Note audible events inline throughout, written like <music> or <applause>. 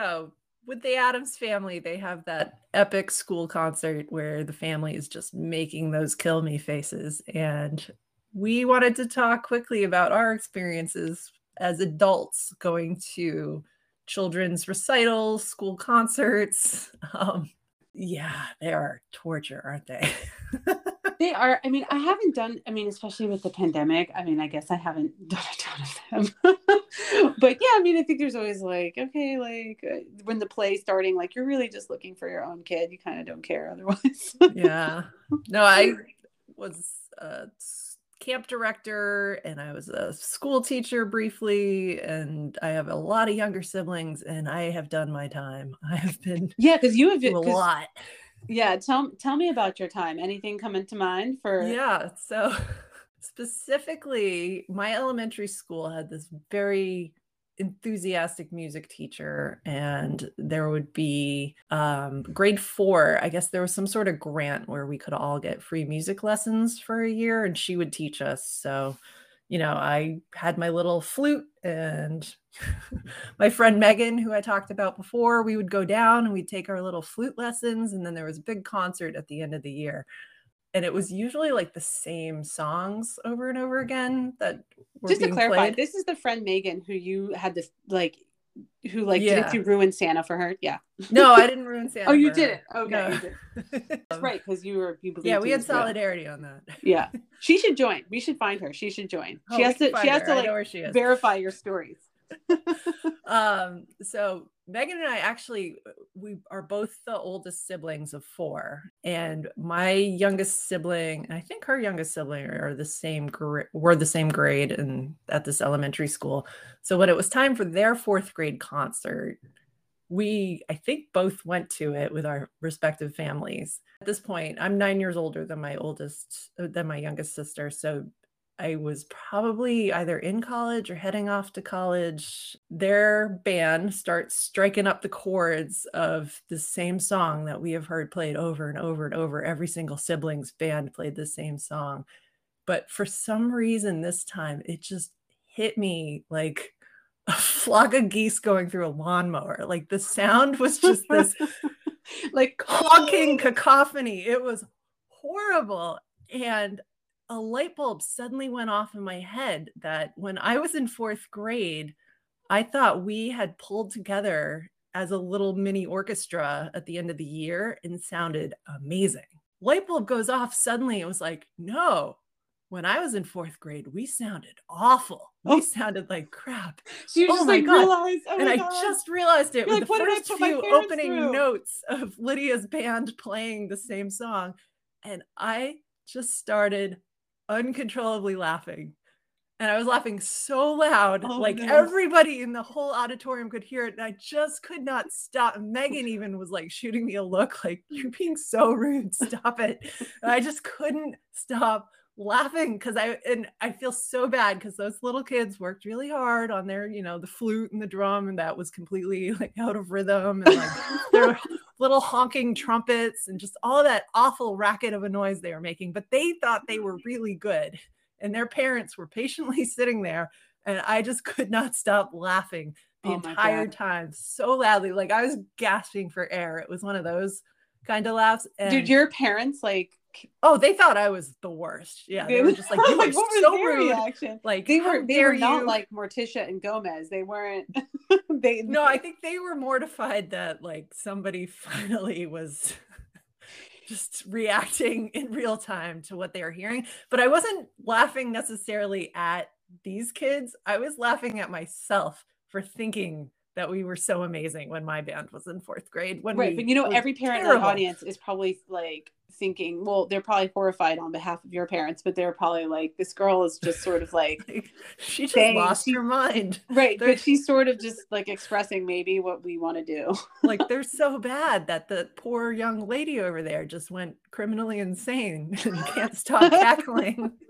So, with the Addams family, they have that epic school concert where the family is just making those kill me faces. And we wanted to talk quickly about our experiences as adults going to children's recitals, school concerts. <laughs> Um, yeah, they are torture, aren't they? <laughs> they are. I mean, I haven't done, I mean, especially with the pandemic. I mean, I guess I haven't <laughs> done a ton of them. <laughs> but yeah, I mean, I think there's always like, okay, like uh, when the play's starting, like you're really just looking for your own kid. You kind of don't care otherwise. yeah. No, I <laughs> was a camp director and I was a school teacher briefly and I have a lot of younger siblings and I have done my time. I have been Yeah, cuz you have a lot. Yeah, tell tell me about your time. Anything coming to mind for Yeah, so <laughs> specifically my elementary school had this very enthusiastic music teacher and there would be um, grade four i guess there was some sort of grant where we could all get free music lessons for a year and she would teach us so you know i had my little flute and <laughs> <laughs> my friend megan who i talked about before we would go down and we'd take our little flute lessons and then there was a big concert at the end of the year and it was usually like the same songs over and over again that just to clarify played. this is the friend megan who you had this like who like yeah. did you ruin santa for her? Yeah. No i didn't ruin <laughs> santa oh you did it? Okay no. did. that's right because you were you believe. yeah we had solidarity on that. Yeah. <laughs> She should join. We should find her. She should join. Oh, she has to she has to like verify your stories <laughs> um so Megan and I actually we are both the oldest siblings of four, and my youngest sibling, I think her youngest sibling are the same grade, were the same grade and at this elementary school. So when it was time for their fourth grade concert, we I think both went to it with our respective families. At this point, I'm nine years older than my oldest than my youngest sister, so I was probably either in college or heading off to college. Their band starts striking up the chords of the same song that we have heard played over and over and over. Every single sibling's band played the same song. But for some reason, this time it just hit me like <laughs> a flock of geese going through a lawnmower. Like the sound was just this <laughs> like honking oh! cacophony. It was horrible. And a light bulb suddenly went off in my head that when I was in fourth grade, I thought we had pulled together as a little mini orchestra at the end of the year and sounded amazing. Light bulb goes off suddenly. It was like, no, when I was in fourth grade, we sounded awful. We oh. sounded like crap. So you oh just my like God. realized, oh and I just realized it You're with like, the first few opening through? notes of Lydia's band playing the same song. And I just started uncontrollably laughing. And I was laughing so loud, oh, like no. everybody in the whole auditorium could hear it. And I just could not stop. Megan <laughs> even was like shooting me a look like, You're being so rude. Stop it. And I just couldn't stop laughing because I and I feel so bad because those little kids worked really hard on their, you know, the flute and the drum, and that was completely <laughs> like out of rhythm and like <laughs> their little honking trumpets and just all that awful racket of a noise they were making. But they thought they were really good, and their parents were patiently <laughs> sitting there, and I just could not stop laughing the oh entire time so loudly, like I was gasping for air. It was one of those kind of laughs. And Did your parents like Oh, they thought I was the worst. Yeah, they were <laughs> just like, you like, what so rude. Reaction? Like they were, they were not like Morticia and Gomez. They weren't. <laughs> they no, I think they were mortified that like somebody <laughs> finally was just reacting in real time to what they were hearing. But I wasn't laughing necessarily at these kids. I was laughing at myself for thinking that we were so amazing when my band was in fourth grade. When right, but you know, every parent terrible. in the audience is probably like thinking, well, they're probably horrified on behalf of your parents, but they're probably like, this girl is just sort of like, <laughs> she just saying, lost she, her mind. Right. They're, but she's sort of just like expressing maybe what we want to do. <laughs> like, they're so bad that the poor young lady over there just went criminally insane and can't stop cackling. <laughs>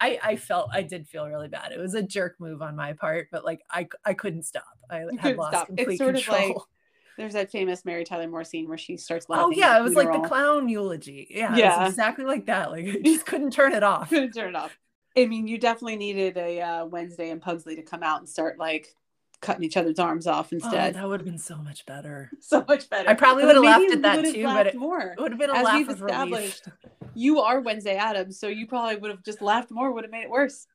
I, I felt I did feel really bad. It was a jerk move on my part, but like I I couldn't stop. I had lost stop. complete it's sort control. Of like, <laughs> there's that famous Mary Tyler Moore scene where she starts oh, laughing. Oh yeah, it was like the clown eulogy. Yeah, yeah, exactly like that. Like you just <laughs> couldn't turn it off. couldn't turn it off. I mean, you definitely needed a uh, Wednesday and Pugsley to come out and start like cutting each other's arms off Oh, instead. that would have been so much better. <laughs> so much better. I probably would have laughed at that too, but it, more. it would have been a As laugh we've of relief. You are Wednesday Addams, so you probably would have just laughed more. Would have made it worse.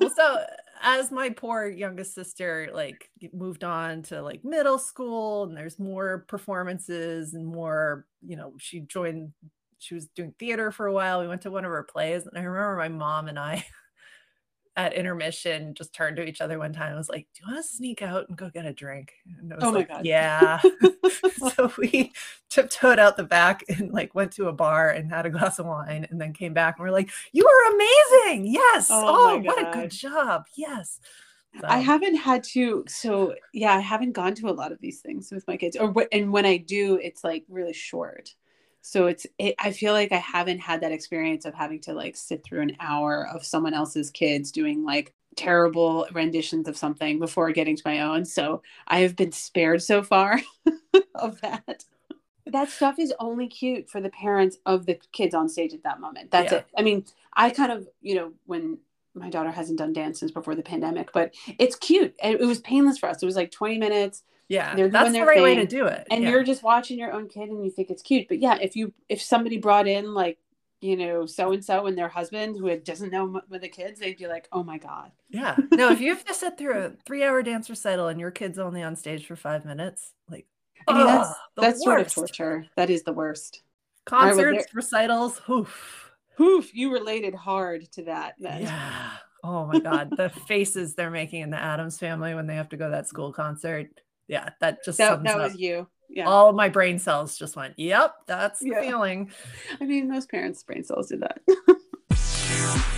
well, so <laughs> as my poor youngest sister like moved on to like middle school and there's more performances and more, you know, she joined she was doing theater for a while. We went to one of her plays and I remember my mom and I at intermission just turned to each other one time and was like, "Do you want to sneak out and go get a drink?" And I was Oh my like, God. "Yeah." <laughs> <laughs> so we tiptoed out the back and like went to a bar and had a glass of wine and then came back and we're like, "You are amazing! Yes! Oh Oh, what a good job! Yes." I haven't had to. So yeah, I haven't gone to a lot of these things with my kids, or and when I do, it's like really short. So it's. It, I feel like I haven't had that experience of having to like sit through an hour of someone else's kids doing like terrible renditions of something before getting to my own. So I have been spared so far <laughs> of that. That stuff is only cute for the parents of the kids on stage at that moment. That's Yeah. it. I mean, I kind of, you know, when my daughter hasn't done dance since before the pandemic, but it's cute. And it was painless for us. It was like 20 minutes yeah, they're that's the right way to do it. and yeah. you're just watching your own kid and you think it's cute. But yeah, if you if somebody brought in like, you know, so and so and their husband who doesn't know with the kids, they'd be like, "Oh my god." yeah. No, if you have to sit through a three-hour dance recital and your kid's only on stage for five minutes, like, I mean, that's that's sort of worst. torture. That is the worst. right, well, Concerts, recitals, oof. Poof, you related hard to that then. Yeah. Oh my God. the faces they're making in the Addams family when they have to go to that school concert. Yeah, that just That, sums that up. was you. Yeah. All of my brain cells just went, yep, that's the Yeah. feeling. I mean, most parents' brain cells do that. <laughs>